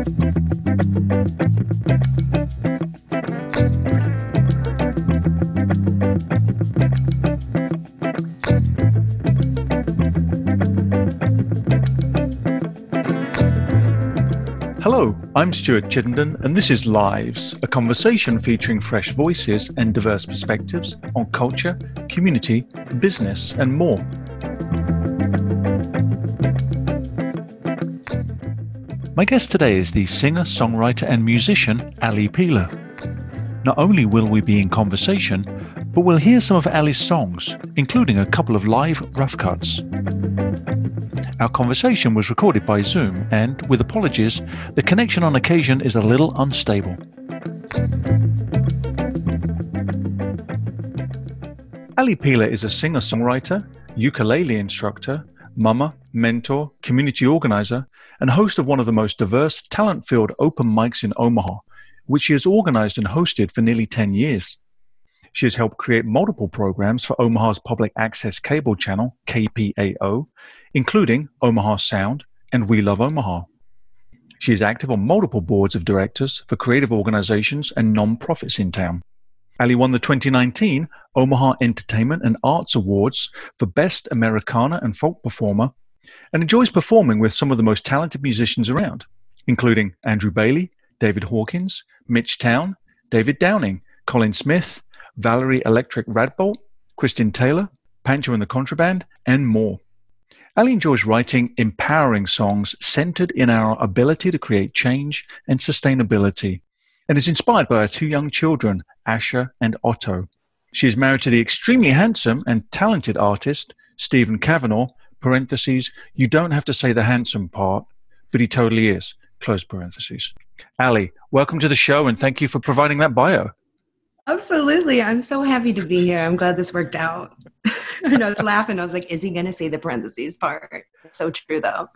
Hello, I'm Stuart Chittenden, and this is Lives, a conversation featuring fresh voices and diverse perspectives on culture, community, business, and more. My guest today is the singer, songwriter, and musician Ali Peeler. Not only will we be in conversation, but we'll hear some of Ali's songs, including a couple of live rough cuts. Our conversation was recorded by Zoom, and with apologies, the connection on occasion is a little unstable. Ali Peeler is a singer songwriter, ukulele instructor, mama, mentor, community organizer, and host of one of the most diverse, talent filled open mics in Omaha, which she has organized and hosted for nearly 10 years. She has helped create multiple programs for Omaha's public access cable channel, KPAO, including Omaha Sound and We Love Omaha. She is active on multiple boards of directors for creative organizations and non-profits in town. Ali won the 2019 Omaha Entertainment and Arts Awards for Best Americana and Folk Performer and enjoys performing with some of the most talented musicians around, including Andrew Bailey, David Hawkins, Mitch Town, David Downing, Colin Smith, Valerie Electric Radbolt, Kristin Taylor, Pancho and the Contraband, and more. Ali enjoys writing empowering songs centered in our ability to create change and sustainability, and is inspired by her two young children, Asher and Otto. She is married to the extremely handsome and talented artist, Stephen Kavanaugh, parentheses, you don't have to say the handsome part, but he totally is, close parentheses. Ali, welcome to the show and thank you for providing that bio. Absolutely. I'm so happy to be here. I'm glad this worked out. and I was laughing. I was like, is he going to say the parentheses part? So true, though.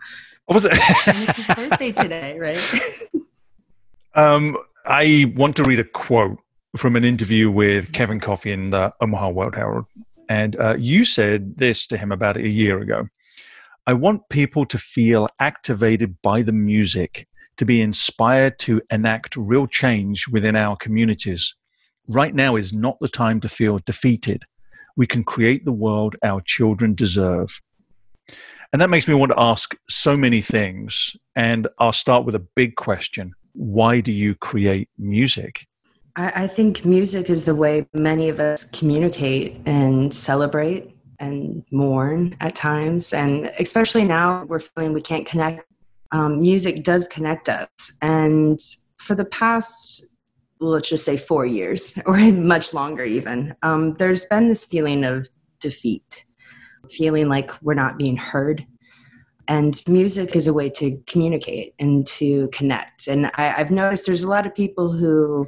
What was it? it's his birthday today, right? um, I want to read a quote from an interview with Kevin Coffey in the Omaha World Herald. And uh, you said this to him about a year ago. I want people to feel activated by the music, to be inspired to enact real change within our communities right now is not the time to feel defeated. We can create the world our children deserve. And that makes me want to ask so many things. And I'll start with a big question Why do you create music? I, think music is the way many of us communicate and celebrate and mourn at times. And especially now, we're feeling we can't connect. Um, music does connect us. And for the past let's just say four years or much longer even um, there's been this feeling of defeat feeling like we're not being heard and music is a way to communicate and to connect and I, have noticed there's a lot of people who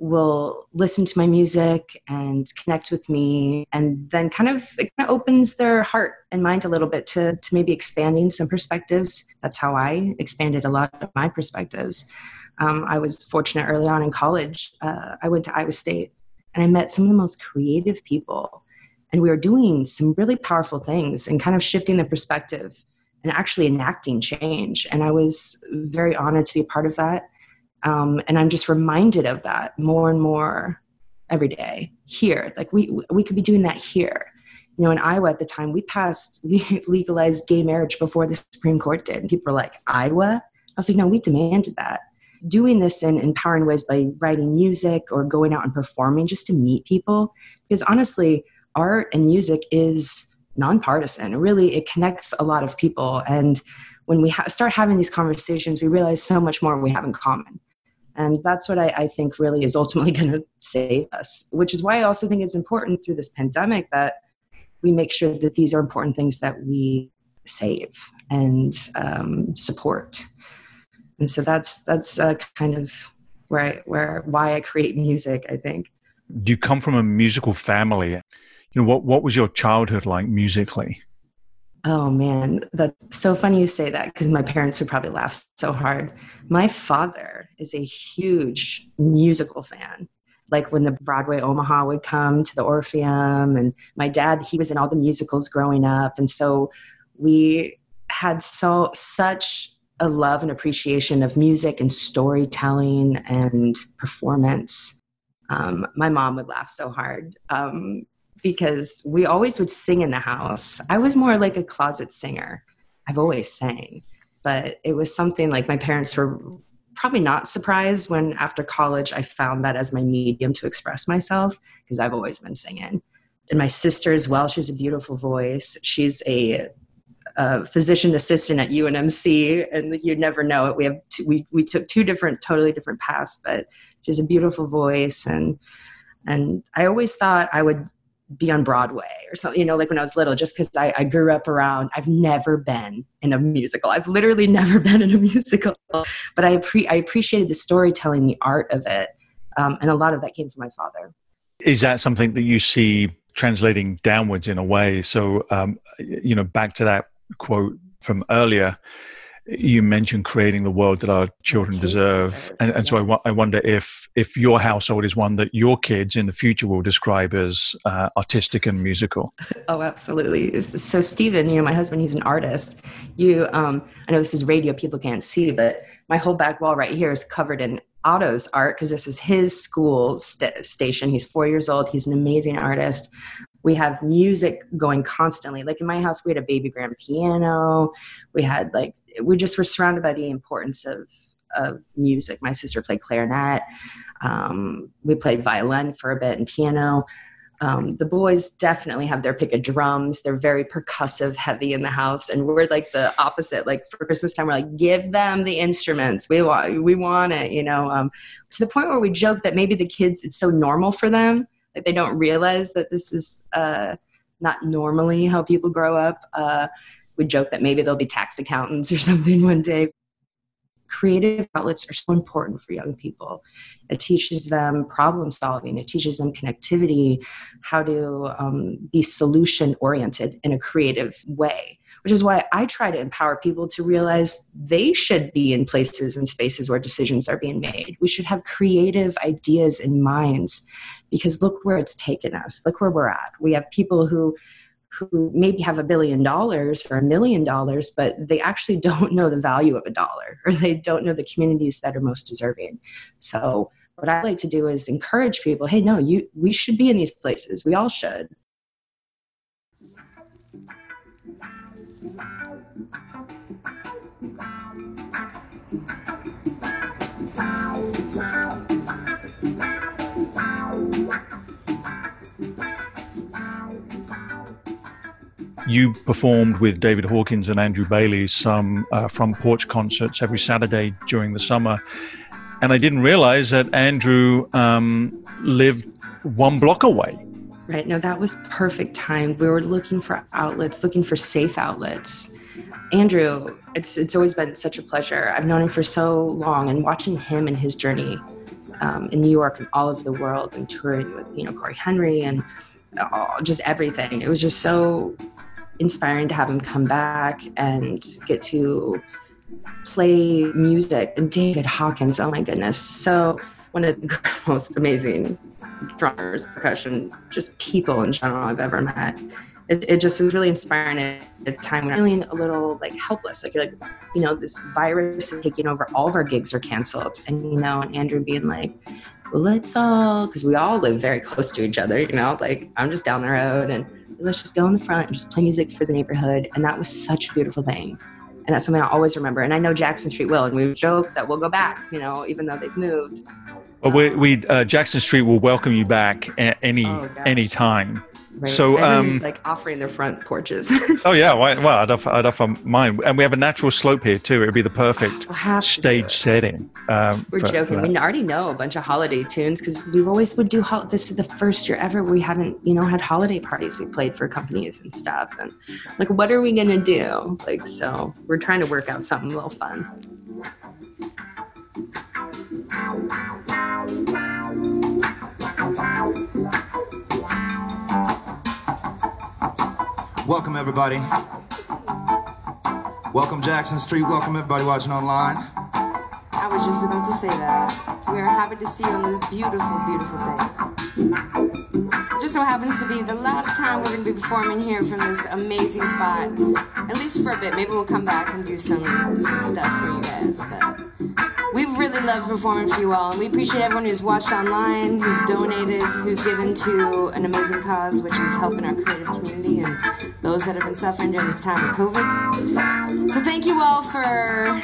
will listen to my music and connect with me and then kind of it kind of opens their heart and mind a little bit to, to maybe expanding some perspectives that's how i expanded a lot of my perspectives um, I was fortunate early on in college. Uh, I went to Iowa State and I met some of the most creative people. And we were doing some really powerful things and kind of shifting the perspective and actually enacting change. And I was very honored to be part of that. Um, and I'm just reminded of that more and more every day here. Like we we could be doing that here. You know, in Iowa at the time, we passed we legalized gay marriage before the Supreme Court did. And people were like, Iowa? I was like, no, we demanded that doing this in empowering ways by writing music or going out and performing just to meet people because honestly art and music is nonpartisan really it connects a lot of people and when we ha- start having these conversations we realize so much more we have in common and that's what I, I think really is ultimately going to save us which is why i also think it's important through this pandemic that we make sure that these are important things that we save and um, support and so that's that's uh, kind of where I, where why I create music. I think. Do you come from a musical family? You know what what was your childhood like musically? Oh man, that's so funny you say that because my parents would probably laugh so hard. My father is a huge musical fan. Like when the Broadway Omaha would come to the Orpheum, and my dad, he was in all the musicals growing up, and so we had so such a love and appreciation of music and storytelling and performance. Um, my mom would laugh so hard um, because we always would sing in the house. I was more like a closet singer. I've always sang, but it was something like my parents were probably not surprised when after college I found that as my medium to express myself because I've always been singing. And my sister as well, she's a beautiful voice. She's a physician assistant at UNMC, and you never know it. We have we we took two different, totally different paths, but she has a beautiful voice, and and I always thought I would be on Broadway or something, you know, like when I was little, just because I, I, grew up around, I've never been in a musical. I've literally never been in a musical, but I, appre- I appreciated the storytelling, the art of it. Um, and a lot of that came from my father. Is that something that you see translating downwards in a way? So, um, you know, back to that quote from earlier, you mentioned creating the world that our children deserve, and, and yes. so I, I, wonder if if your household is one that your kids in the future will describe as uh, artistic and musical. Oh, absolutely. So Stephen, you know, my husband, he's an artist. You, um, I know this is radio, people can't see, but my whole back wall right here is covered in Otto's art because this is his school st- station. He's four years old. He's an amazing artist we have music going constantly. Like in my house we had a baby grand piano. We had like we just were surrounded by the importance of of music. My sister played clarinet. Um, we played violin for a bit and piano. Um, the boys definitely have their pick of drums. They're very percussive heavy in the house and we're like the opposite. Like for christmas time we're like give them the instruments. We want we want it you know um, to the point where we joke that maybe the kids it's so normal for them like they don't realize that this is uh, not normally how people grow up. Uh, we joke that maybe they'll be tax accountants or something one day. Creative outlets are so important for young people. It teaches them problem solving, it teaches them connectivity, how to um, be solution oriented in a creative way which is why I try to empower people to realize they should be in places and spaces where decisions are being made. We should have creative ideas and minds because look where it's taken us. Look where we're at. We have people who who maybe have a billion dollars or a million dollars, but they actually don't know the value of a dollar or they don't know the communities that are most deserving. So what I like to do is encourage people, hey, no, you we should be in these places. We all should. You performed with David Hawkins and Andrew Bailey some uh, front porch concerts every Saturday during the summer. And I didn't realize that Andrew um, lived one block away. Right. No, that was perfect time. We were looking for outlets, looking for safe outlets. Andrew, it's it's always been such a pleasure. I've known him for so long, and watching him and his journey um, in New York and all over the world, and touring with you know Corey Henry and uh, just everything. It was just so inspiring to have him come back and get to play music. And David Hawkins, oh my goodness, so one of the most amazing drummers, percussion, just people in general I've ever met. It, it just was really inspiring at a time when I'm feeling a little like helpless. Like you're like, you know, this virus is taking over. All of our gigs are canceled, and you know, and Andrew being like, let's all because we all live very close to each other. You know, like I'm just down the road and let's just go in the front and just play music for the neighborhood. And that was such a beautiful thing. And that's something I always remember. And I know Jackson Street will. And we joke that we'll go back, you know, even though they've moved. Well, we, we uh, Jackson Street will welcome you back any oh, any time. Right. So, um, like offering their front porches. oh yeah, well, I'd offer, I'd offer mine, and we have a natural slope here too. It would be the perfect we'll stage setting. Um, We're for, joking. For we already know a bunch of holiday tunes because we've always would do. Ho- this is the first year ever we haven't, you know, had holiday parties. We played for companies and stuff, and like, what are we gonna do? Like, so we're trying to work out something a little fun. Welcome, everybody. Welcome, Jackson Street. Welcome, everybody watching online. I was just about to say that. We are happy to see you on this beautiful, beautiful day. just so happens to be the last time we're going to be performing here from this amazing spot. At least for a bit. Maybe we'll come back and do some, some stuff for you guys. But we've really loved performing for you all. And we appreciate everyone who's watched online, who's donated, who's given to an amazing cause, which is helping our creative community and those that have been suffering during this time of COVID. So thank you all for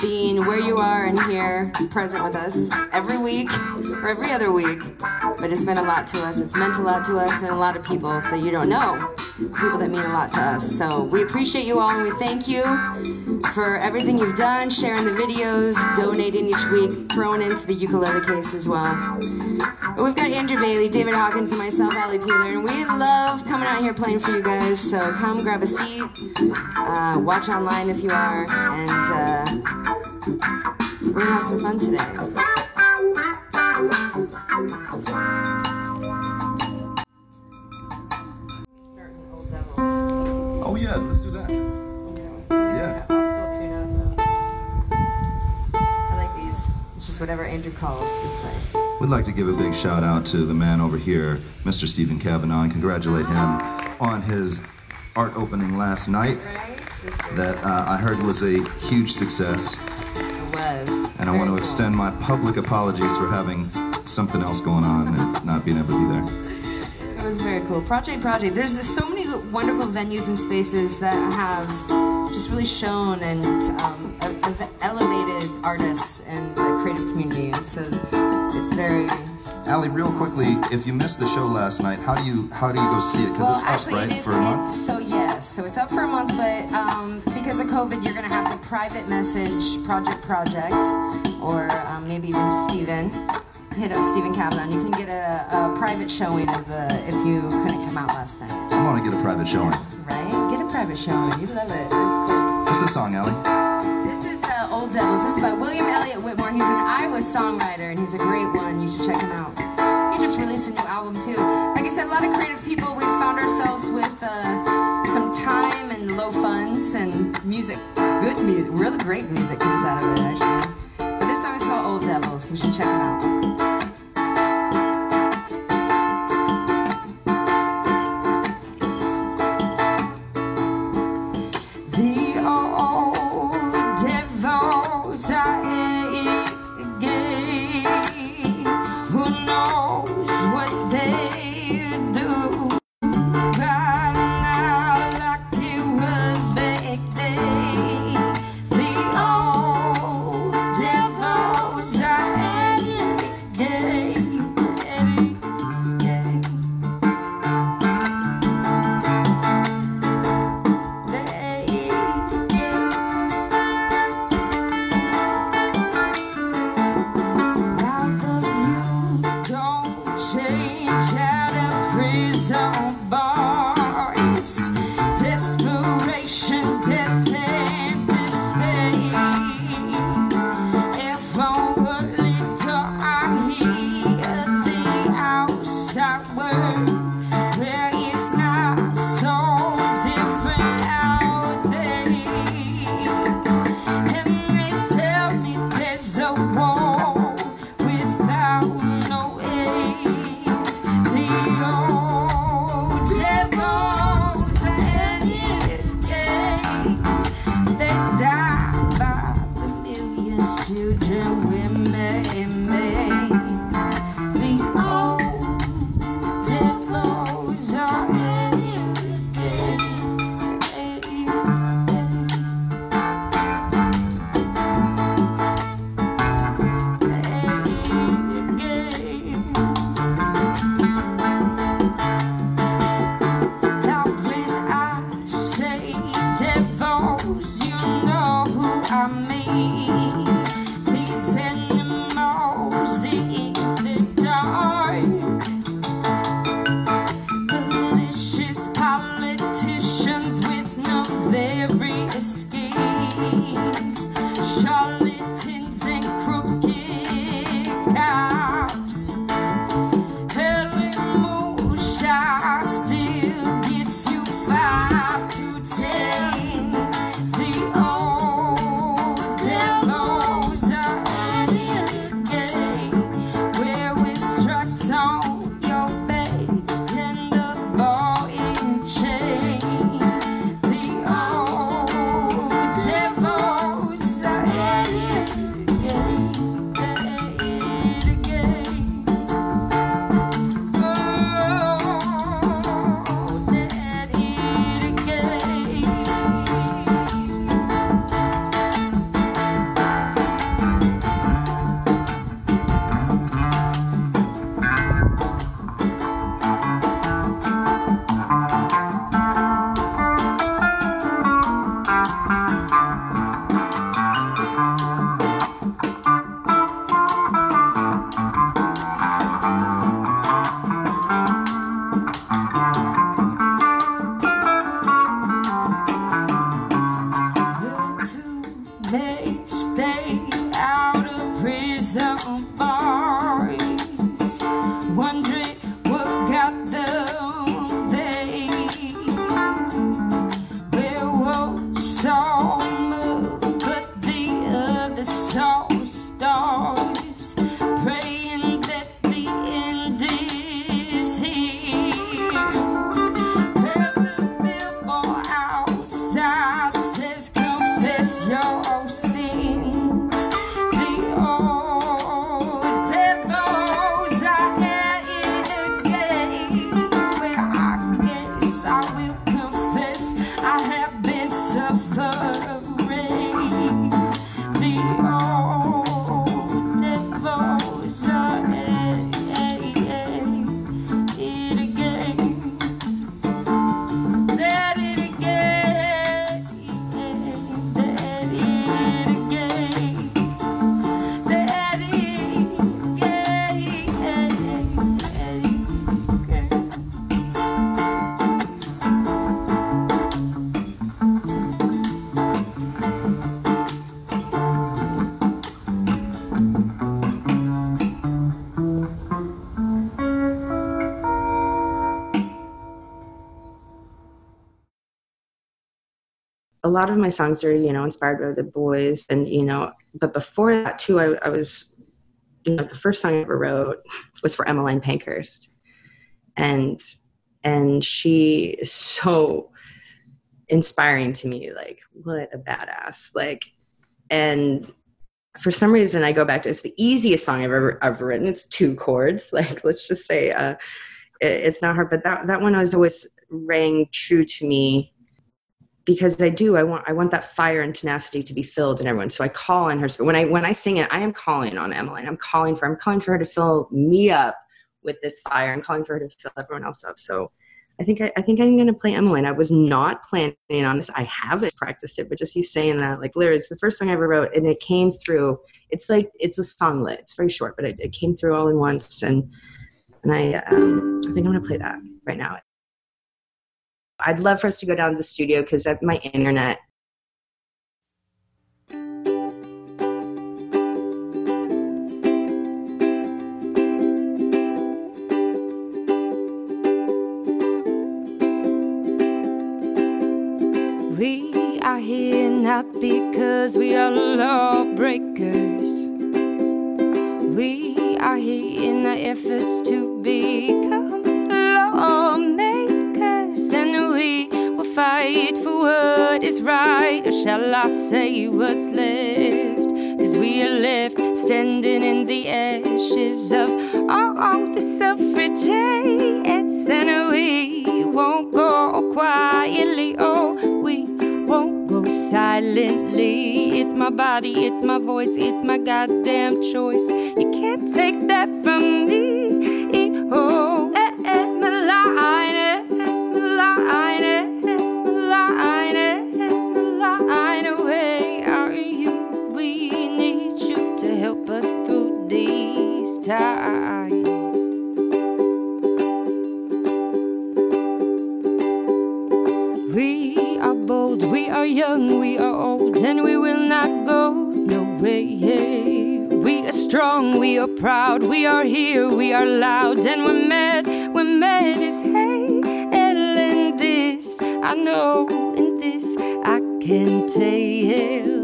being where you are and here present with us every week or every other week. But it's meant a lot to us. It's meant a lot to us and a lot of people that you don't know. People that mean a lot to us. So we appreciate you all and we thank you for everything you've done, sharing the videos, donating each week, throwing into the ukulele case as well. We've got Andrew Bailey, David Hawkins, and myself, Ali Peeler, and we love coming out here playing for you guys. So come grab a seat, uh, watch online if you are, and uh, we're gonna have some fun today. Oh yeah, let's do that. Yeah. Still tune out though. I like these. It's just whatever Andrew calls, we play. We'd like to give a big shout out to the man over here, Mr. Stephen Kavanaugh, and congratulate him on his art opening last night that uh, I heard was a huge success. Was. And I want to extend my public apologies for having something else going on and not being able to be there. It was very cool. Project Project. There's just so many wonderful venues and spaces that have just really shown and um, elevated artists and the creative community. And so it's very. Ali, real quickly, if you missed the show last night, how do you how do you go see it? Because Well, it's up actually, right it for a month. So yes, so it's up for a month, but um, because of COVID, you're gonna have to private message Project Project, or um, maybe even Steven. Hit up Stephen Kavanaugh, you can get a, a private showing of the if you couldn't come out last night. I want to get a private showing. Right? Get a private showing. You love it. It's cool. What's the song, Ali? Old Devils. This is by William Elliott Whitmore. He's an Iowa songwriter, and he's a great one. You should check him out. He just released a new album too. Like I said, a lot of creative people. We've found ourselves with uh, some time and low funds and music. Good music, really great music comes out of it actually. But this song is called Old Devils. You should check it out. Lot of my songs are you know inspired by the boys and you know but before that too i, I was you know the first song i ever wrote was for emmeline pankhurst. And and she is so inspiring to me like what a badass like and for some reason i go back to it's the easiest song i've ever ever written. It's two chords like let's just say uh it, it's not hard but that that one was always rang true to me because I do. I want I want that fire and tenacity to be filled in everyone. So I call on her. So when I when I sing it, I am calling on Emmeline. I'm calling for I'm calling for her to fill me up with this fire. I'm calling for her to fill everyone else up. So I think I, I think I'm gonna play Emmeline. I was not planning on this. I haven't practiced it, but just you saying that, like literally, it's the first song I ever wrote, and it came through. It's like it's a songlet. It's very short, but it, it came through all in once, and and I um, I think I'm gonna play that right now. I'd love for us to go down to the studio because of my internet We are here not because we are lawbreakers. We are here in our efforts to become fight for what is right. Or shall I say what's left? Cause we are left standing in the ashes of all the suffragettes, and we won't go quietly. Oh, we won't go silently. It's my body, it's my voice, it's my goddamn choice. You can't take that from me. Eh, oh, We are bold, we are young, we are old, and we will not go no way. We are strong, we are proud, we are here, we are loud, and we're mad, we're mad as hey. And in this, I know, in this, I can tell.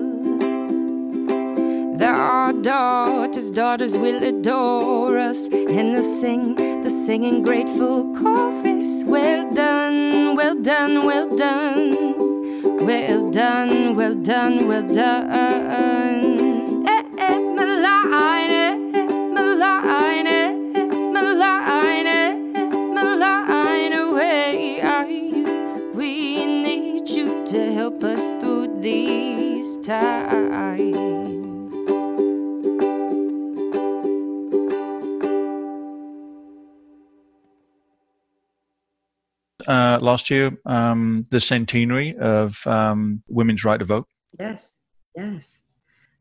There are daughters, daughters will adore us, and they'll sing the singing grateful chorus. Well done, well done, well done, well done, well done, well done. Eh, eh, Malign, malign, malign, malign, away are you? We need you to help us through these times. Uh, last year, um, the centenary of um, women's right to vote. Yes, yes,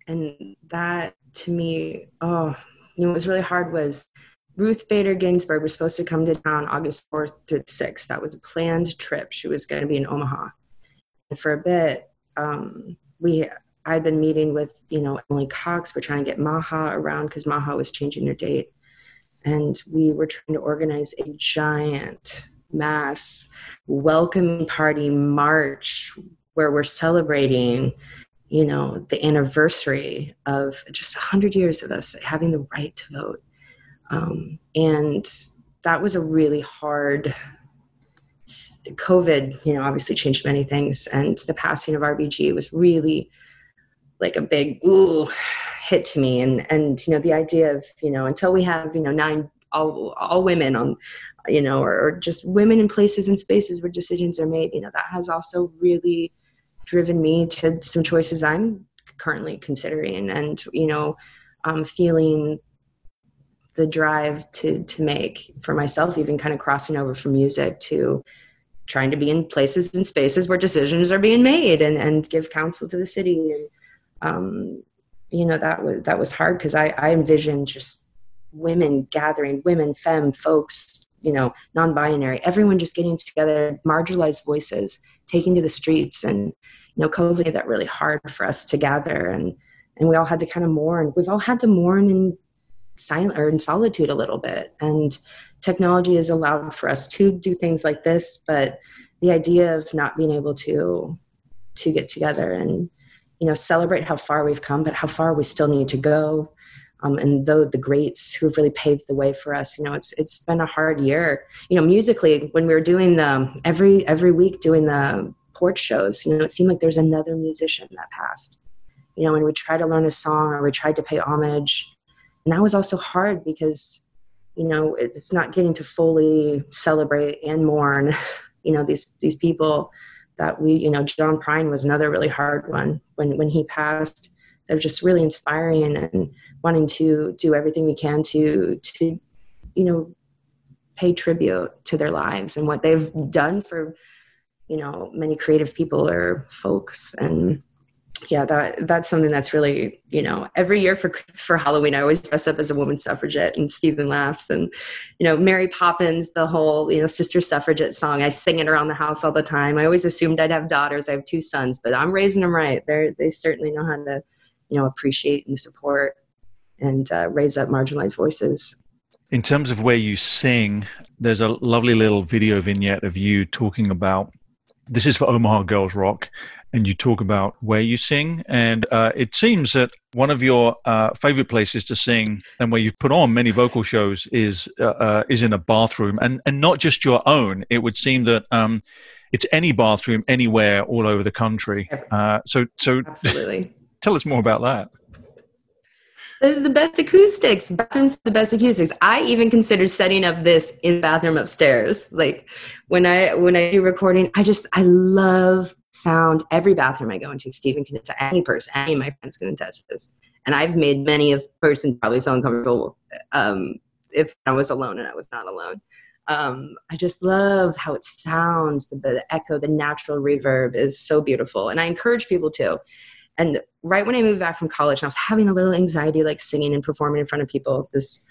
and that to me, oh, you know, what was really hard was Ruth Bader Ginsburg was supposed to come to town August fourth through the sixth. That was a planned trip. She was going to be in Omaha, and for a bit, um, we I've been meeting with, you know, Emily Cox. We're trying to get Maha around because Maha was changing their date. And we were trying to organize a giant mass welcoming party march where we're celebrating, you know, the anniversary of just 100 years of us having the right to vote. Um, and that was a really hard COVID, you know, obviously changed many things, and the passing of RBG was really like a big ooh hit to me. And and you know, the idea of you know, until we have you know nine all all women on, you know, or, or just women in places and spaces where decisions are made, you know, that has also really driven me to some choices I'm currently considering, and you know, um, feeling the drive to to make for myself even kind of crossing over from music to trying to be in places and spaces where decisions are being made and, and give counsel to the city. And um, you know that was that was hard because I, I envisioned just women gathering women femme folks you know non-binary everyone just getting together marginalized voices taking to the streets and you know covid made that really hard for us to gather. And and we all had to kind of mourn. We've all had to mourn in silent or in solitude a little bit. And technology has allowed for us to do things like this but the idea of not being able to to get together and you know celebrate how far we've come but how far we still need to go um, and though the greats who've really paved the way for us you know it's it's been a hard year. You know musically when we were doing the every every week doing the porch shows you know it seemed like there's another musician that passed. You know when we tried to learn a song or we tried to pay homage. And that was also hard because you know it's not getting to fully celebrate and mourn you know these these people that we you know john prine was another really hard one when when he passed. They're just really inspiring and wanting to do everything we can to to you know pay tribute to their lives and what they've done for you know many creative people or folks. And yeah that that's something that's really you know every year for for halloween i always dress up as a woman suffragette and stephen laughs and you know mary poppins the whole you know sister suffragette song. I sing it around the house all the time. I always assumed i'd have daughters. I have two sons but i'm raising them right. They they certainly know how to you know appreciate and support and uh, raise up marginalized voices in terms of where you sing there's a lovely little video vignette of you talking about this is for Omaha Girls Rock, and you talk about where you sing. And uh, it seems that one of your uh, favorite places to sing and where you've put on many vocal shows is uh, uh, is in a bathroom, and and not just your own. It would seem that. Um, it's any bathroom anywhere all over the country. Uh, so, so absolutely. tell us more about that. The best acoustics. Bathrooms the best acoustics. I even consider setting up this in the bathroom upstairs. Like when I when I do recording, I just I love sound. Every bathroom I go into, Stephen can attest. Any person, any of my friends can attest to this. And I've made many of person probably feel uncomfortable um, if I was alone and I was not alone. Um, I just love how it sounds. The, the echo, the natural reverb is so beautiful, and I encourage people to and right when I moved back from college, I was having a little anxiety, like singing and performing in front of people. This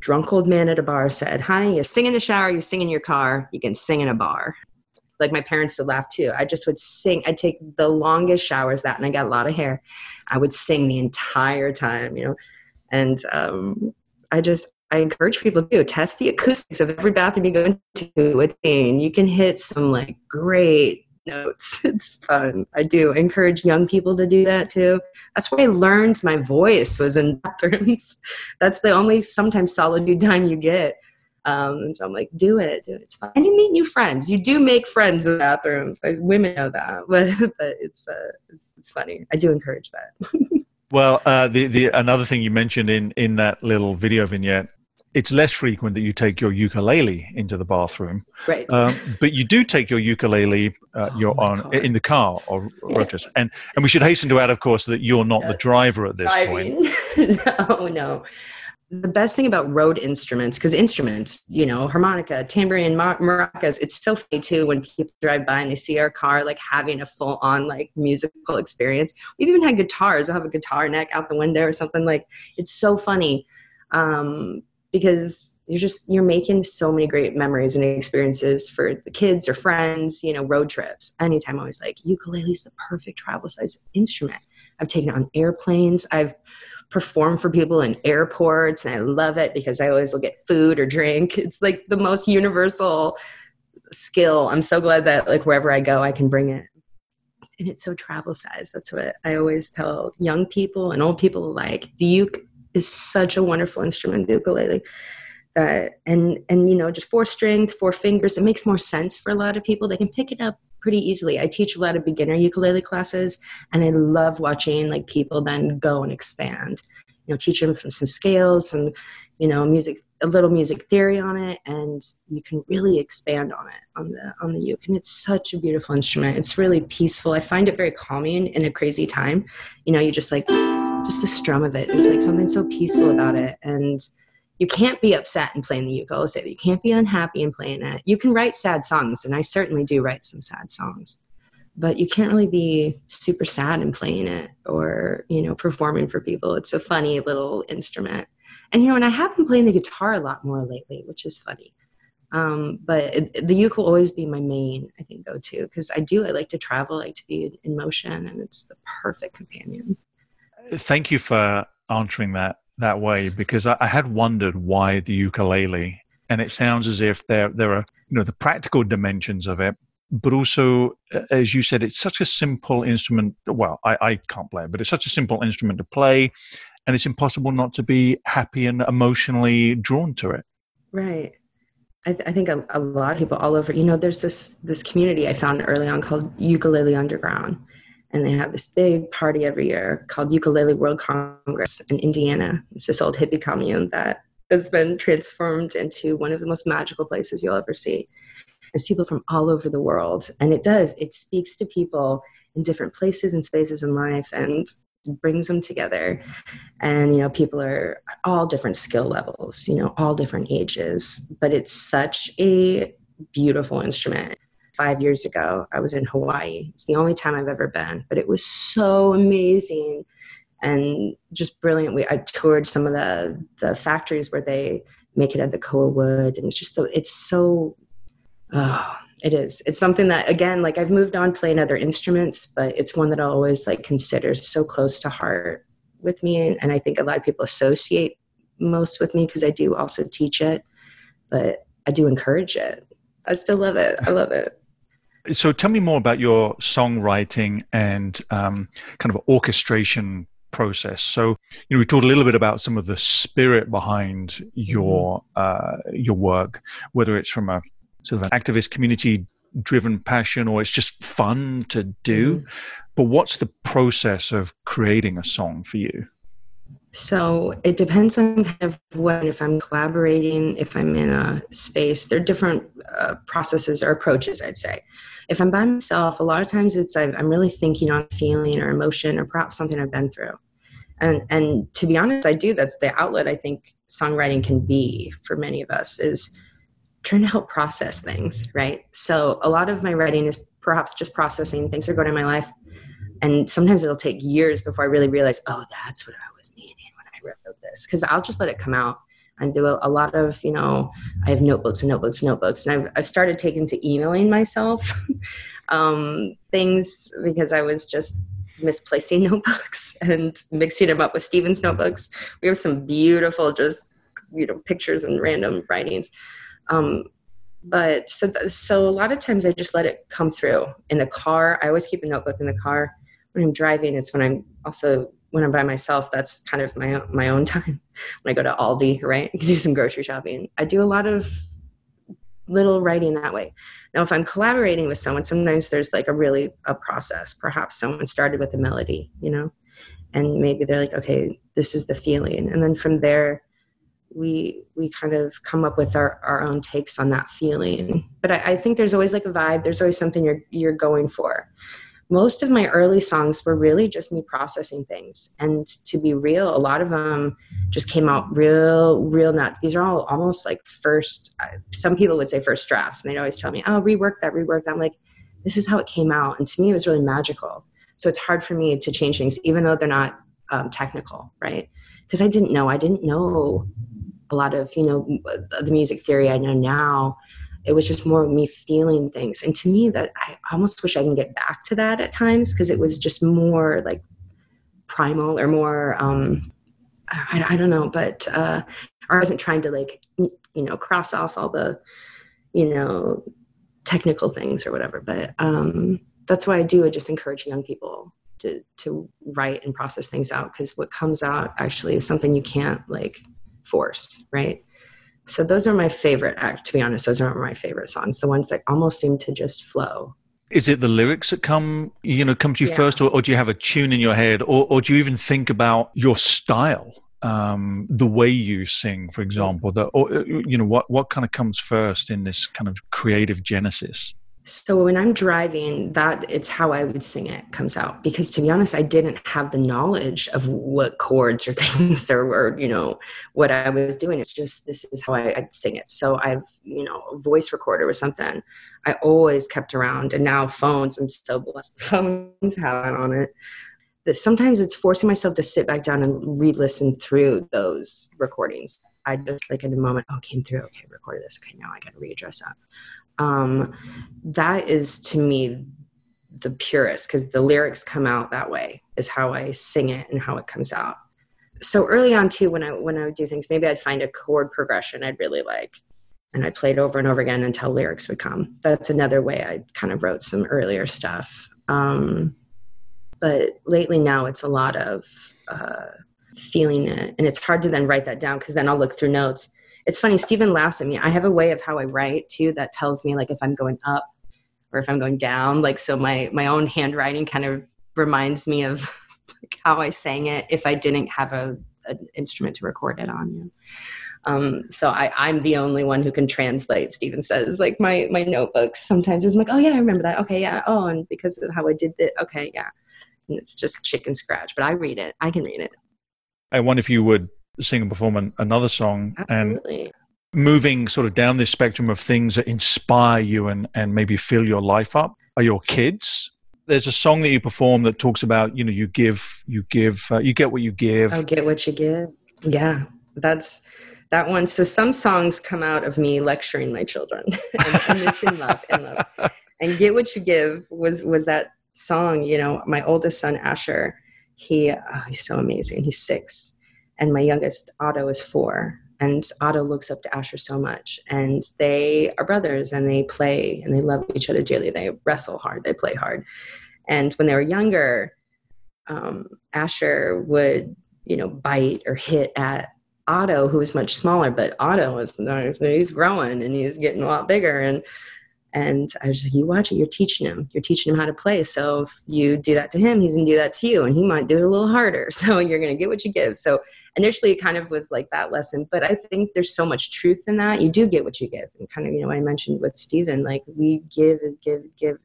drunk old man at a bar said, Honey, you sing in the shower, you sing in your car, you can sing in a bar. Like my parents would laugh too. I just would sing. I'd take the longest showers that, and I got a lot of hair. I would sing the entire time, you know. And um, I just, I encourage people to test the acoustics of every bathroom you go into with me. And you can hit some like great notes. It's fun. I do encourage young people to do that too. That's where I learned my voice was in bathrooms. That's the only sometimes solitude time you get. Um, and so I'm like, do it, do it. It's fun. And you meet new friends. You do make friends in bathrooms. Like, women know that, but but it's uh, it's, it's funny. I do encourage that. well, uh, the the another thing you mentioned in in that little video vignette it's less frequent that you take your ukulele into the bathroom. Right. Um, but you do take your ukulele uh, oh, you're on in the car or yes. And and we should hasten to add, of course, that you're not the driver at this Driving. point. no, no. The best thing about road instruments, because instruments, you know, harmonica, tambourine, mar- maracas, it's so funny too when people drive by and they see our car like having a full on like musical experience. We've even had guitars. I have a guitar neck out the window or something like. It's so funny. Um, because you're just you're making so many great memories and experiences for the kids or friends you know road trips anytime i was like ukulele is the perfect travel size instrument I've taken it on airplanes. I've performed for people in airports, and I love it because I always will get food or drink. It's like the most universal skill. I'm so glad that like wherever I go, I can bring it. And it's so travel size. That's what I always tell young people and old people alike. The uke is such a wonderful instrument, the ukulele. That and and you know, just four strings, four fingers. It makes more sense for a lot of people. They can pick it up pretty easily. I teach a lot of beginner ukulele classes, and I love watching like people then go and expand. You know, teach them from some scales, some you know music a little music theory on it and you can really expand on it on the on the uke and it's such a beautiful instrument it's really peaceful i find it very calming in a crazy time you know you just like just the strum of it there's like something so peaceful about it and you can't be upset and playing the ukulele. you can't be unhappy and playing it you can write sad songs and i certainly do write some sad songs but you can't really be super sad and playing it or you know performing for people it's a funny little instrument and you know, and I have been playing the guitar a lot more lately, which is funny. Um, but it, the uke will always be my main, I think, go to because I do. I like to travel, I like to be in motion, and it's the perfect companion. Thank you for answering that that way because I, I had wondered why the ukulele, and it sounds as if there there are you know the practical dimensions of it, but also as you said, it's such a simple instrument. Well, I, I can't play it, but it's such a simple instrument to play and it's impossible not to be happy and emotionally drawn to it. Right. I, th- I think a, a, lot of people all over, you know, there's this this community I found early on called Ukulele Underground, and they have this big party every year called Ukulele World Congress in Indiana. It's this old hippie commune that has been transformed into one of the most magical places you'll ever see. There's people from all over the world, and it does. It speaks to people in different places and spaces in life, and brings them together and you know people are all different skill levels you know all different ages but it's such a beautiful instrument five years ago i was in hawaii. It's the only time i've ever been but it was so amazing and just brilliant. We i toured some of the the factories where they make it of the koa wood and it's just the, it's so oh, it is. It's something that again like i've moved on playing other instruments but it's one that i always like consider. So close to heart with me and i think a lot of people associate most with me because i do also teach it but i do encourage it. I still love it. I love it so tell me more about your songwriting and um, kind of orchestration process so you know we talked a little bit about some of the spirit behind your mm-hmm. uh, your work whether it's from a sort of an activist community driven passion or it's just fun to do. Mm-hmm. But what's the process of creating a song for you? So it depends on kind of when, if I'm collaborating, if I'm in a space, there are different uh, processes or approaches, I'd say. If I'm by myself, a lot of times it's I'm really thinking on feeling or emotion or perhaps something I've been through. And, and to be honest, I do. That's the outlet I think songwriting can be for many of us is trying to help process things, right? So a lot of my writing is perhaps just processing things that are going in my life. And sometimes it'll take years before I really realize, oh, that's what I was meaning when I wrote this. Because I'll just let it come out and do a, a, lot of, you know, I have notebooks and notebooks, and notebooks. And I've, I've started taking to emailing myself um, things because I was just misplacing notebooks and mixing them up with Stephen's notebooks. We have some beautiful, just, you know, pictures and random writings. Um, but so so a lot of times I just let it come through in the car. I always keep a notebook in the car. When I'm driving, it's when I'm also when I'm by myself. That's kind of my my own time. When I go to Aldi, right, do some grocery shopping. I do a lot of little writing that way. Now, if I'm collaborating with someone, sometimes there's like a really a process. Perhaps someone started with a melody, you know, and maybe they're like, okay, this is the feeling, and then from there we we kind of come up with our, our own takes on that feeling but I, I, think there's always like a vibe there's always something you're you're going for most of my early songs were really just me processing things. And to be real a lot of them just came out real real not these are all almost like first some people would say first drafts. And they'd always tell me oh rework that rework that. I'm like this is how it came out. And to me it was really magical. So it's hard for me to change things even though they're not um, technical right? Because i didn't know. I didn't know a lot of you know the music theory I know now. It was just more me feeling things, and to me, that I almost wish I can get back to that at times because it was just more like primal or more um I, I don't know but uh I wasn't trying to like you know cross off all the you know technical things or whatever. But um that's why I do I just encourage young people to to write and process things out because what comes out actually is something you can't like force right so those are my favorite act to be honest those are my favorite songs the ones that almost seem to just flow is it the lyrics that come you know come to you yeah. first or, or, do you have a tune in your head or, or do you even think about your style um, the way you sing for example that or you know what what kind of comes first in this kind of creative genesis so when I'm driving, that it's how I would sing it comes out. Because to be honest, I didn't have the knowledge of what chords or things there were, you know, what I was doing. It's just this is how I, would sing it. So I've, you know, a voice recorder was something I always kept around. And now phones, I'm so blessed. Phones have it on it. That sometimes it's forcing myself to sit back down and re-listen through those recordings. I just like in a moment, oh, came through. Okay, recorded this. Okay, now I got to readdress that um, that is to me the purest because the lyrics come out that way is how I sing it and how it comes out. So early on too, when I when I would do things, maybe I'd find a chord progression I'd really like, and I played over and over again until lyrics would come. That's another way I kind of wrote some earlier stuff. Um, but lately now it's a lot of uh, feeling it, and it's hard to then write that down because then I'll look through notes it's funny stephen laughs at me i have a way of how i write too that tells me like if i'm going up or if i'm going down like so my my own handwriting kind of reminds me of like how i sang it if i didn't have a an instrument to record it on you um, so I, I'm the only one who can translate. Stephen says, like my my notebooks. Sometimes I'm like, oh yeah, I remember that. Okay, yeah. Oh, and because of how I did that Okay, yeah. And it's just chicken scratch, but I read it. I can read it. I wonder if you would sing and perform an, another song Absolutely. and moving sort of down this spectrum of things that inspire you and, and maybe fill your life up are your kids. There's a song that you perform that talks about you know you give you give uh, you get what you give. I get what you give. Yeah that's that one. So some songs come out of me lecturing my children and, and it's in love in love. And get what you give was was that song you know my oldest son asher he oh, he's so amazing. He's six and my youngest Otto is four. And Otto looks up to Asher so much, and they are brothers, and they play and they love each other dearly. They wrestle hard, they play hard. And when they were younger, um, Asher would, you know, bite or hit at Otto, who was much smaller, but Otto is he's growing and he's getting a lot bigger. And and I was like, you watch it, you're teaching him. You're teaching him how to play. So if you do that to him, he's gonna do that to you. And he might do it a little harder. So you're gonna get what you give. So initially it kind of was like that lesson. But I think there's so much truth in that. You do get what you give. And kind of, you know, I mentioned with Stephen, like we give is give, give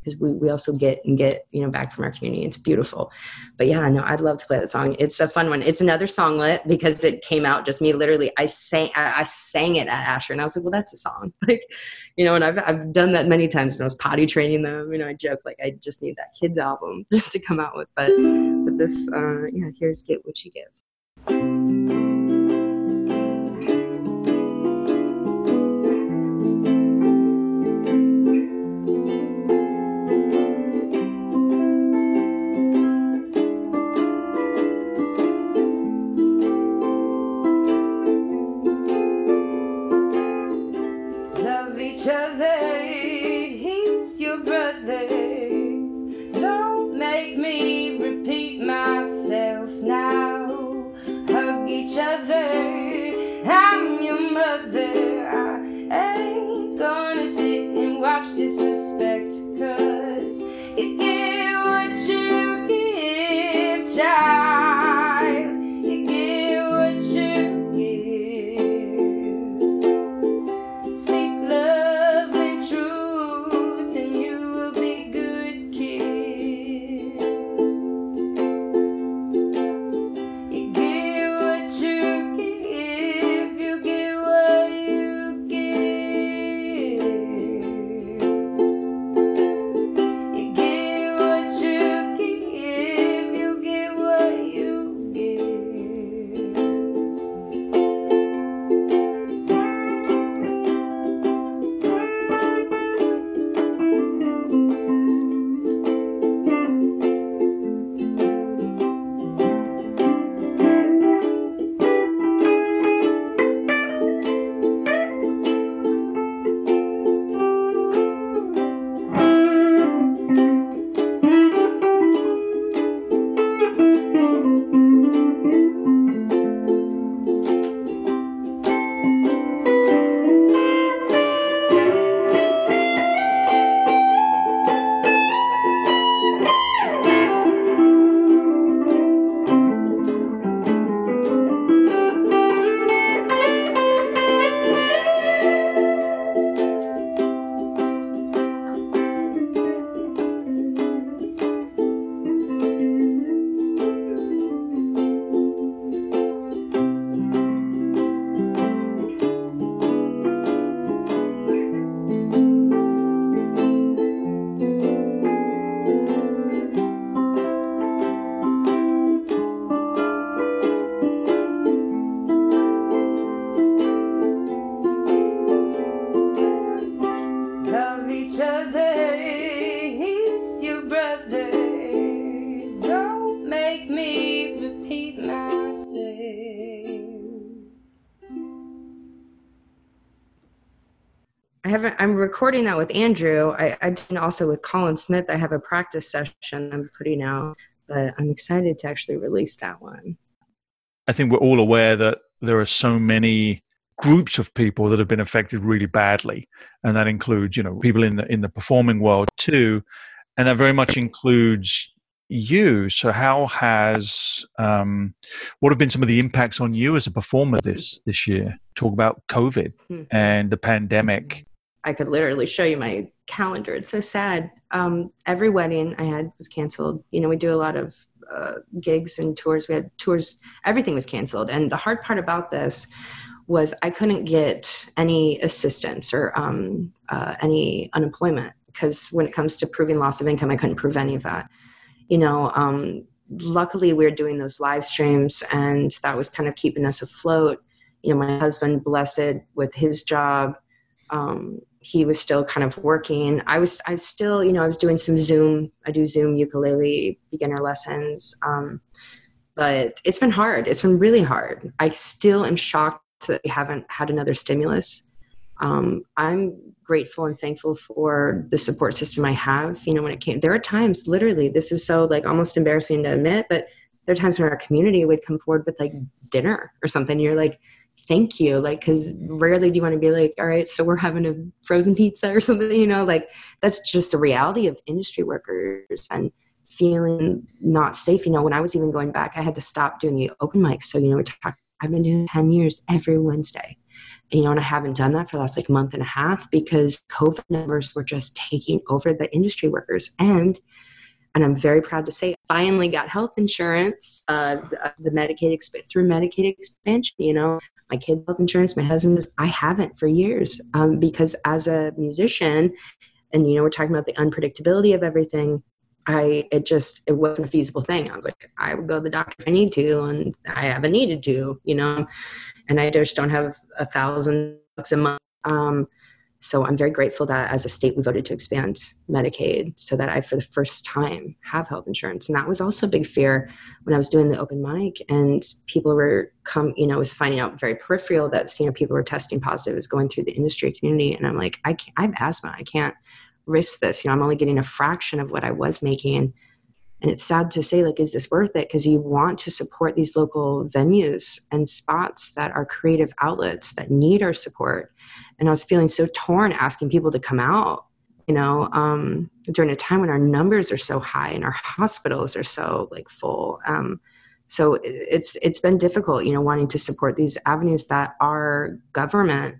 because we, we also get and get you know back from our community. It's beautiful. But yeah no i'd love to play that song. It's a fun one. It's another songlet because it came out just me literally i sang I, I, sang it at asher and i was like well that's a song. Like you know and I've, I've done that many times and i was potty training them you know i joke like i just need that kids album just to come out with but but this uh yeah here's get what you give other. Recording that with Andrew. I, I did also with Colin Smith. I have a practice session I'm putting out, but I'm excited to actually release that one. I think we're all aware that there are so many groups of people that have been affected really badly, and that includes you know people in the in the performing world too, and that very much includes you. So, how has um, what have been some of the impacts on you as a performer this this year? Talk about COVID mm-hmm. and the pandemic. I could literally show you my calendar. It's so sad. Um, every wedding I had was canceled. You know, we do a lot of uh, gigs and tours. We had tours. Everything was canceled. And the hard part about this was I couldn't get any assistance or um, uh, any unemployment because when it comes to proving loss of income, I couldn't prove any of that you know, um, luckily we are doing those live streams and that was kind of keeping us afloat. You know, my husband, blessed with his job, um, he was still kind of working. I was, I was still, you know, I was doing some Zoom. I do Zoom ukulele beginner lessons. Um, but it's been hard. It's been really hard. I still am shocked that we haven't had another stimulus. Um, I'm grateful and thankful for the support system I have. You know, when it came, there are times, literally, this is so like almost embarrassing to admit, but there are times when our community would come forward with like dinner or something. You're like, thank you. Like, cause rarely do you want to be like, all right, so we're having a frozen pizza or something, you know, like that's just the reality of industry workers and feeling not safe. You know, when I was even going back, I had to stop doing the open mics. So, you know, we're talking, I've been doing 10 years every Wednesday you know, and I haven't done that for the last like month and a half because COVID numbers were just taking over the industry workers. And and I'm very proud to say, finally got health insurance, uh, the, Medicaid through Medicaid expansion. You know, my kid health insurance, my husband's. I haven't for years um, because as a musician, and you know, we're talking about the unpredictability of everything. I it just it wasn't a feasible thing. I was like, I would go to the doctor if I need to, and I haven't needed to, you know, and I just don't have a thousand bucks a month. Um, so I'm very grateful that as a state we voted to expand Medicaid so that I, for the first time, have health insurance. And that was also a big fear when I was doing the open mic and people were come, you know, was finding out very peripheral that you know people were testing positive, was going through the industry community, and I'm like, I can't, I have asthma, I can't risk this. You know, I'm only getting a fraction of what I was making. And it's sad to say, like, is this worth it? Because you want to support these local venues and spots that are creative outlets that need our support. And I was feeling so torn asking people to come out, you know, um, during a time when our numbers are so high and our hospitals are so like full. Um, so it's it's been difficult, you know, wanting to support these avenues that our government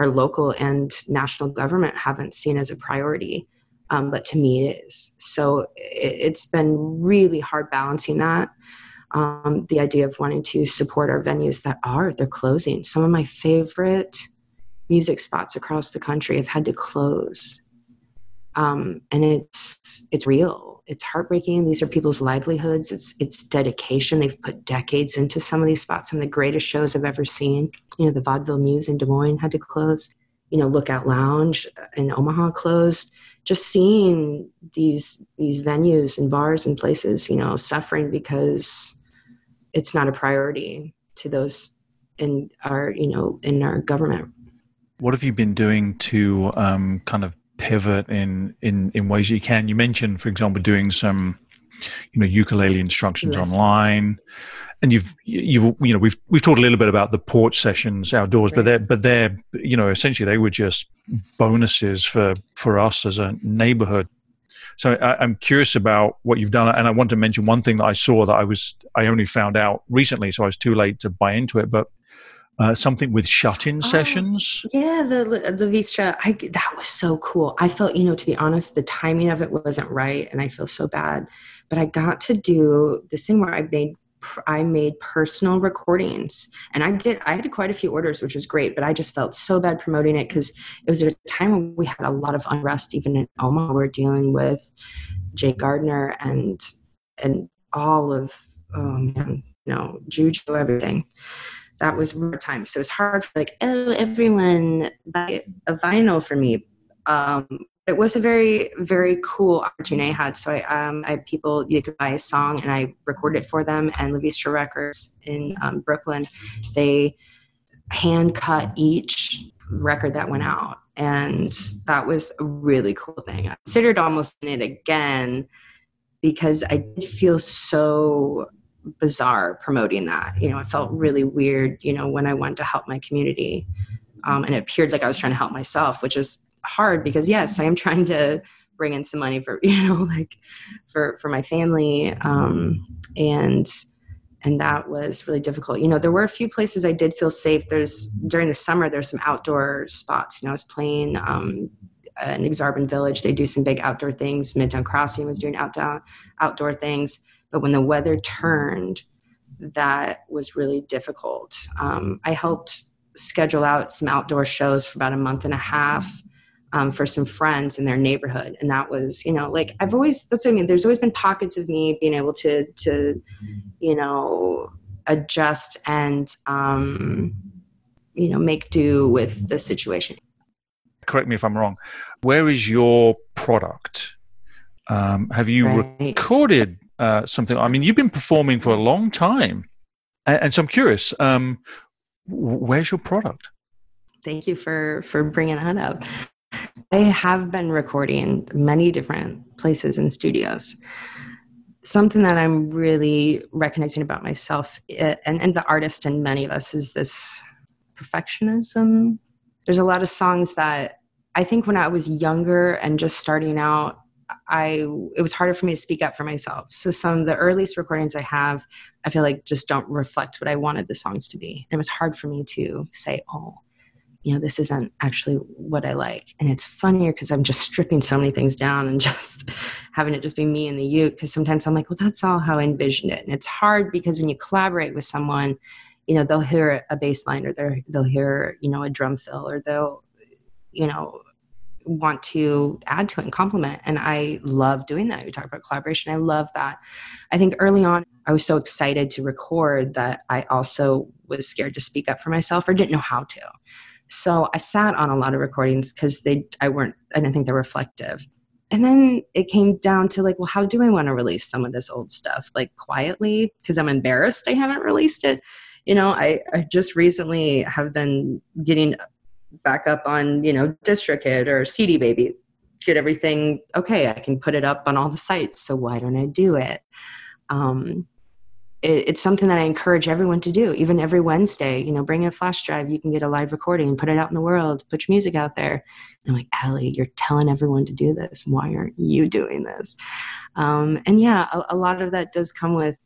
our local and national government haven't seen as a priority. Um, but to me, it is. So it, has been really hard balancing that. Um, the idea of wanting to support our venues that are, they're closing. Some of my favorite music spots across the country have had to close. Um, and it's it's real it's heartbreaking. These are people's livelihoods. It's it's dedication. They've put decades into some of these spots. Some of the greatest shows I've ever seen. You know, the Vaudeville Mews in Des Moines had to close. You know, Lookout Lounge in Omaha closed. Just seeing these these venues and bars and places, you know, suffering because it's not a priority to those in our you know in our government. What have you been doing to um, kind of pivot in in in ways you can. You mentioned, for example, doing some you know ukulele instructions yes. online and you've you've you know we've we've talked a little bit about the porch sessions outdoors right. but they're but they're you know essentially they were just bonuses for for us as a neighborhood so I, am curious about what you've done and i want to mention one thing that i saw that i was i only found out recently so i was too late to buy into it but uh, something with shut-in oh, sessions. Yeah, the the Vistra. I that was so cool. I felt, you know, to be honest, the timing of it wasn't right, and I feel so bad. But I got to do this thing where I made I made personal recordings, and I did. I had quite a few orders, which was great. But I just felt so bad promoting it because it was at a time when we had a lot of unrest, even in Omaha. We're dealing with Jake Gardner and and all of oh man, you know, Juju, everything that was more time. So it's hard for like, oh, everyone buy a vinyl for me. Um, it was a very, very cool opportunity I had. So I, um, I had people, you could buy a song and I recorded it for them. And La Vistra Records in um, Brooklyn, they hand cut each record that went out And that was a really cool thing. I considered almost in it again because I did feel so bizarre promoting that. You know, I felt really weird, you know, when I wanted to help my community. Um, and it appeared like I was trying to help myself, which is hard because yes, I am trying to bring in some money for, you know, like for, for my family. Um, and, and that was really difficult. You know, there were a few places I did feel safe. There's during the summer, there's some outdoor spots. You know, I was playing um, an Aksarben Village. They do some big outdoor things. Midtown Crossing was doing outdoor outdoor things. But when the weather turned, that was really difficult. Um, I helped schedule out some outdoor shows for about a month and a half um, for some friends in their neighborhood, and that was, you know, like I've always that's what I mean. There's always been pockets of me being able to to, you know, adjust and um, you know make do with the situation. Correct me if I'm wrong. Where is your product? Um, have you right. recorded uh, something. I mean, you've been performing for a long time, and, and so I'm curious. Um, where's your product? Thank you for for bringing that up. I have been recording many different places and studios. Something that I'm really recognizing about myself and, and the artist and many of us is this perfectionism. There's a lot of songs that I think when I was younger and just starting out, I it was harder for me to speak up for myself. So some of the earliest recordings I have, I feel like just don't reflect what I wanted the songs to be. And it was hard for me to say, "Oh, you know, this isn't actually what I like." And it's funnier because I'm just stripping so many things down and just having it just be me and the uke. Because sometimes I'm like, "Well, that's all how I envisioned it." And it's hard because when you collaborate with someone, you know, they'll hear a bass line or they'll hear you know a drum fill or they'll you know want to add to it and complement. And I love doing that. We talk about collaboration. I love that. I think early on, I was so excited to record that I also was scared to speak up for myself or didn't know how to. So I sat on a lot of recordings because they I weren't I didn't think they're reflective. And then it came down to like, well, how do I want to release some of this old stuff? Like quietly, because I'm embarrassed I haven't released it. You know, I, I just recently have been getting back up on you know distrokid or cd baby. Get everything okay i can put it up on all the sites so why don't i do it? Um, it, it's something that i encourage everyone to do. Even every wednesday you know bring a flash drive. You can get a live recording put it out in the world. Put your music out there. And i'm like Ali you're telling everyone to do this. Why aren't you doing this? Um, and yeah a, a lot of that does come with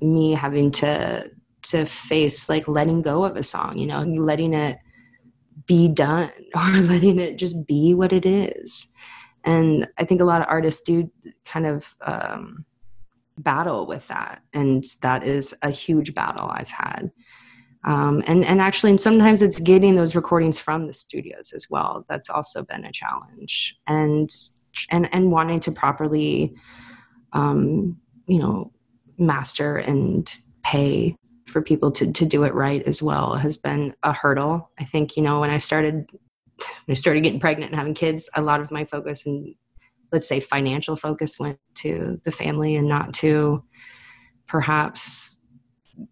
me having to to face like letting go of a song you know letting it be done or letting it just be what it is. And I think a lot of artists do kind of um, battle with that. And that is a huge battle I've had. Um, and, and actually, and sometimes it's getting those recordings from the studios as well. That's also been a challenge. And, and, and wanting to properly, um, you know, master and pay for people to, to do it right as well has been a hurdle. I think, you know, when I started when I started getting pregnant and having kids, a lot of my focus and let's say financial focus went to the family and not to perhaps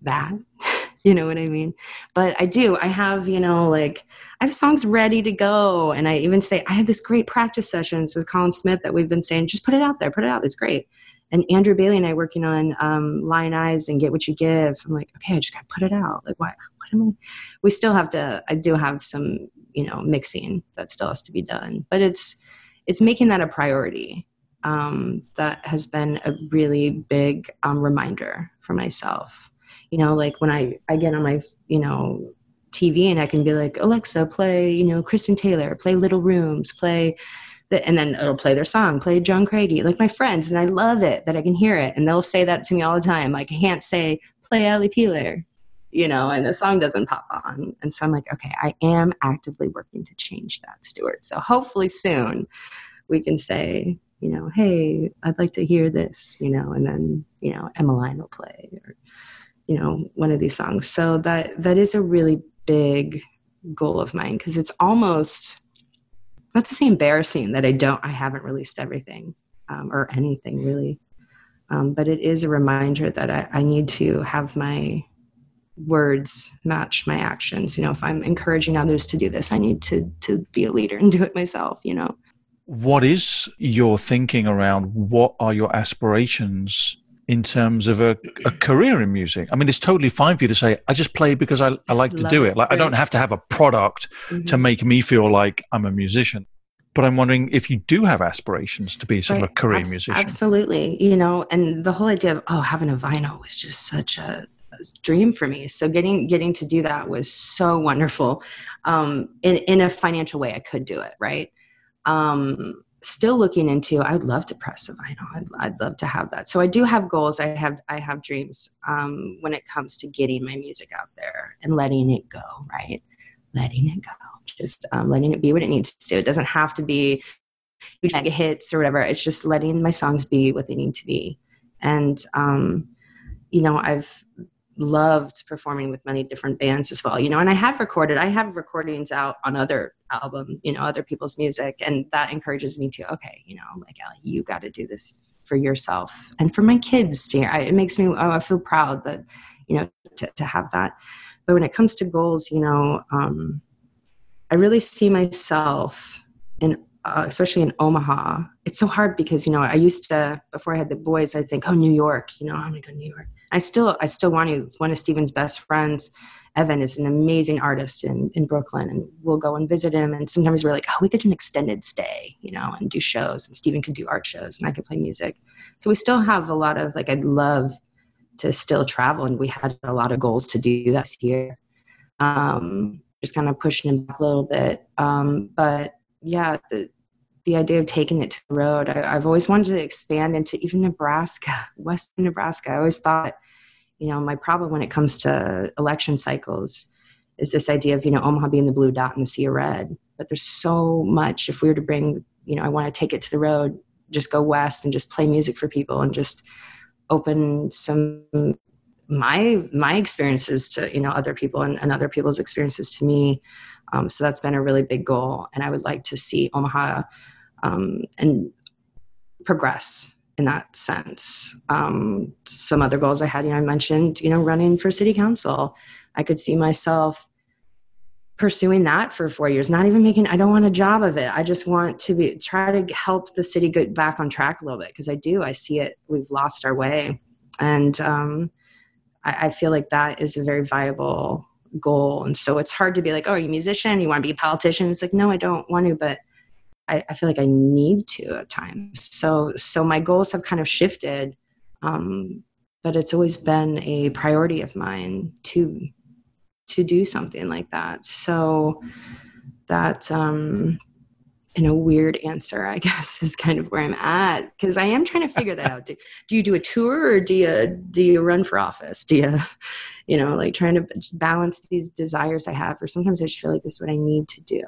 that. you know what I mean? But I do. I have, you know, like I have songs ready to go. And I even say I have this great practice sessions with Colin Smith that we've been saying, just put it out there, put it out. It's great and Andrew Bailey and I working on um, Lion Eyes and Get What You Give. I'm like, okay, I just gotta put it out. Like, what? What am I? We still have to. I do have some, you know, mixing that still has to be done, but it's it's making that a priority. Um, that has been a really big um, reminder for myself. You know, like when I I get on my you know TV and I can be like, Alexa, play you know Kristen Taylor, play Little Rooms, play and then it'll play their song, play John Craigie, like my friends, and I love it that I can hear it, and they'll say that to me all the time. Like I can't say play Ali Peeler, you know, and the song doesn't pop on, and so I'm like, okay, I am actively working to change that, Stuart. So hopefully soon we can say, you know, hey, I'd like to hear this, you know, and then you know Emmeline will play, or you know, one of these songs. So that that is a really big goal of mine because it's almost not to say embarrassing that I don't, I haven't released everything um, or anything really. Um, but it is a reminder that I, I, need to have my words match my actions you know if i'm encouraging others to do this i need to to be a leader and do it myself you know what is your thinking around what are your aspirations in terms of a, a career in music i mean it's totally fine for you to say i just play because i, I like to Love do it, like i don't have to have a product mm-hmm. to make me feel like i'm a musician but I'm wondering if you do have aspirations to be sort right. of a career Abs- musician. Absolutely. You know, and the whole idea of, oh, having a vinyl was just such a, a dream for me. So getting, getting to do that was so wonderful. Um, in, in a financial way, I could do it. Right. Um, still looking into, I'd love to press a vinyl. I'd, I'd love to have that. So I do have goals. I have, I have dreams, um, when it comes to getting my music out there and letting it go. Right. Letting it go just um, letting it be what it needs to. It doesn't have to be huge mega hits or whatever. It's just letting my songs be what they need to be. And, um, you know, I've loved performing with many different bands as well, you know, and I have recorded, I have recordings out on other album, you know, other people's music. And that encourages me to, okay, you know, like, you got to do this for yourself and for my kids. To, I, it makes me, oh, I feel proud that, you know, to, to have that. But when it comes to goals, you know, um, I really see myself in, uh, especially in Omaha. It's so hard because you know I used to before I had the boys. I'd think, oh, New York. You know, I'm gonna go to New York. I still, I still want to. One of Stephen's best friends, Evan, is an amazing artist in in Brooklyn, and we'll go and visit him. And sometimes we're like, oh, we could do an extended stay, you know, and do shows. And Stephen could do art shows, and I could play music. So we still have a lot of like. I'd love to still travel, and we had a lot of goals to do this year. Um, just kind of pushing back a little bit. Um, but yeah, the, the idea of taking it to the road, I, have always wanted to expand into even Nebraska, Western Nebraska. I always thought, you know, my problem when it comes to election cycles is this idea of, you know, Omaha being the blue dot in the sea of red. But there's so much, if we were to bring, you know, I want to take it to the road, just go west and just play music for people and just open some my my experiences to you know other people and, and other people's experiences to me um, so that's been a really big goal and i would like to see omaha um, and progress in that sense um, some other goals i had you know i mentioned you know running for city council i could see myself pursuing that for four years not even making i don't want a job of it i just want to be try to help the city get back on track a little bit because i do i see it we've lost our way and um, I, I feel like that is a very viable goal. And so it's hard to be like, oh, are you a musician? You want to be a politician? It's like, no, I don't want to, but I, I feel like I need to at times. So so my goals have kind of shifted. Um, but it's always been a priority of mine to to do something like that. So that um in a weird answer, I guess, is kind of where I'm at because I am trying to figure that out. Do, do, you do a tour or do you do you run for office? Do you, you know, like trying to balance these desires I have? Or sometimes I just feel like this is what I need to do.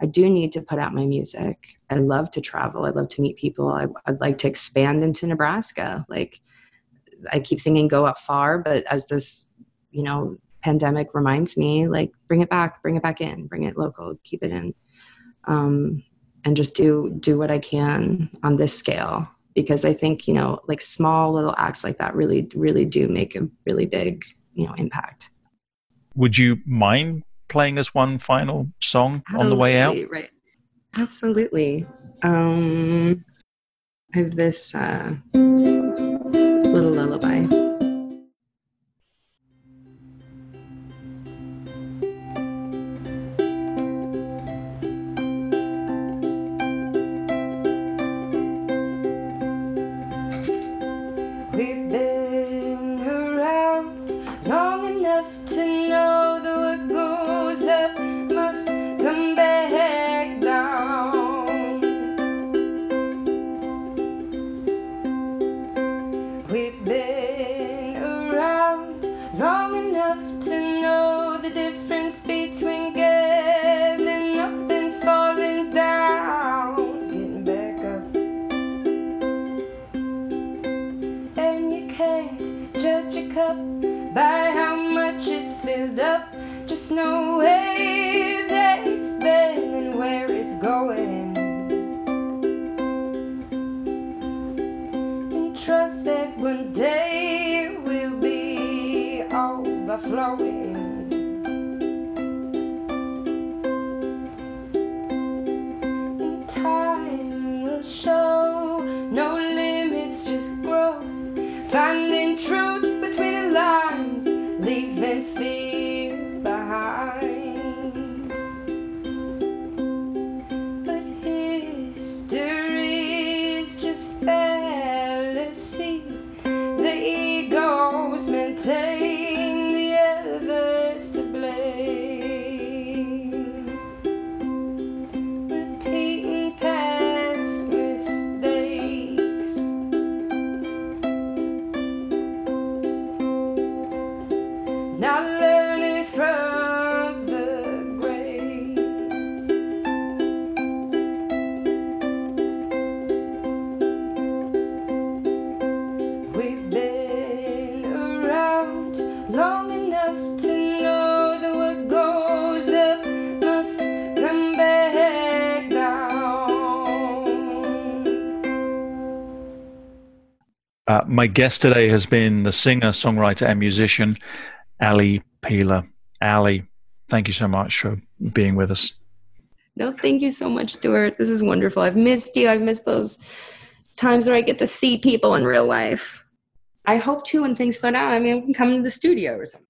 I do need to put out my music. I love to travel. I love to meet people. I, would like to expand into Nebraska. Like I keep thinking, go up far, but as this, you know, pandemic reminds me, like bring it back, bring it back in, bring it local, keep it in. Um, and just do do what I can on this scale because I think you know like small little acts like that really really do make a really big you know impact. Would you mind playing us one final song Absolutely, on the way out? Right. Absolutely. Um, I have this uh, my guest today has been the singer, songwriter, and musician Ali Peeler. Ali, thank you so much for being with us. No, thank you so much, Stuart. This is wonderful. I've missed you. I've missed those times where I get to see people in real life. I hope too when things slow down. I mean, I can come to the studio or something.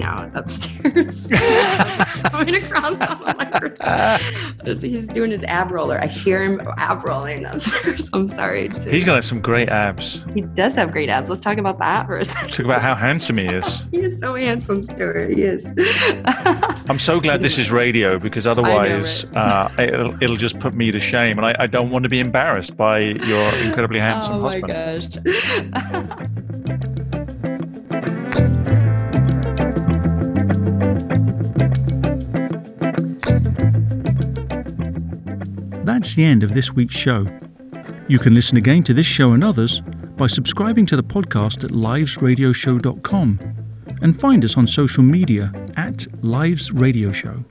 Husband working out upstairs. Coming across microphone. As He's doing his ab roller. I hear him ab rolling upstairs. I'm sorry. to- He's got some great abs. he does have great abs. Let's talk about that for a second. Talk about how handsome he is. He is so handsome, Stuart. He is. I'm so glad this is radio because otherwise uh, it'll, it'll just put me to shame. And I, I don't want to be embarrassed by your incredibly handsome oh my husband. gosh. That's the end of this week's show. You can listen again to this show and others by subscribing to the podcast at livesradioshow.com and find us on social media at Lives Radio Show.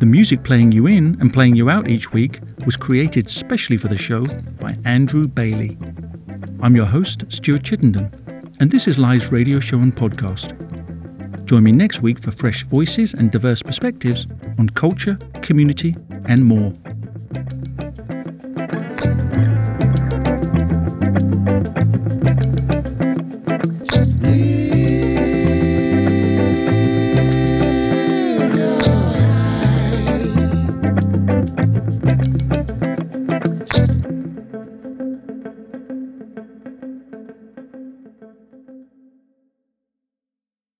The music playing you in and playing you out each week was created specially for the show by Andrew Bailey. I'm your host, Stuart Chittenden, and this is Lives Radio Show and Podcast. Join me next week for fresh voices and diverse perspectives on culture, community, and more.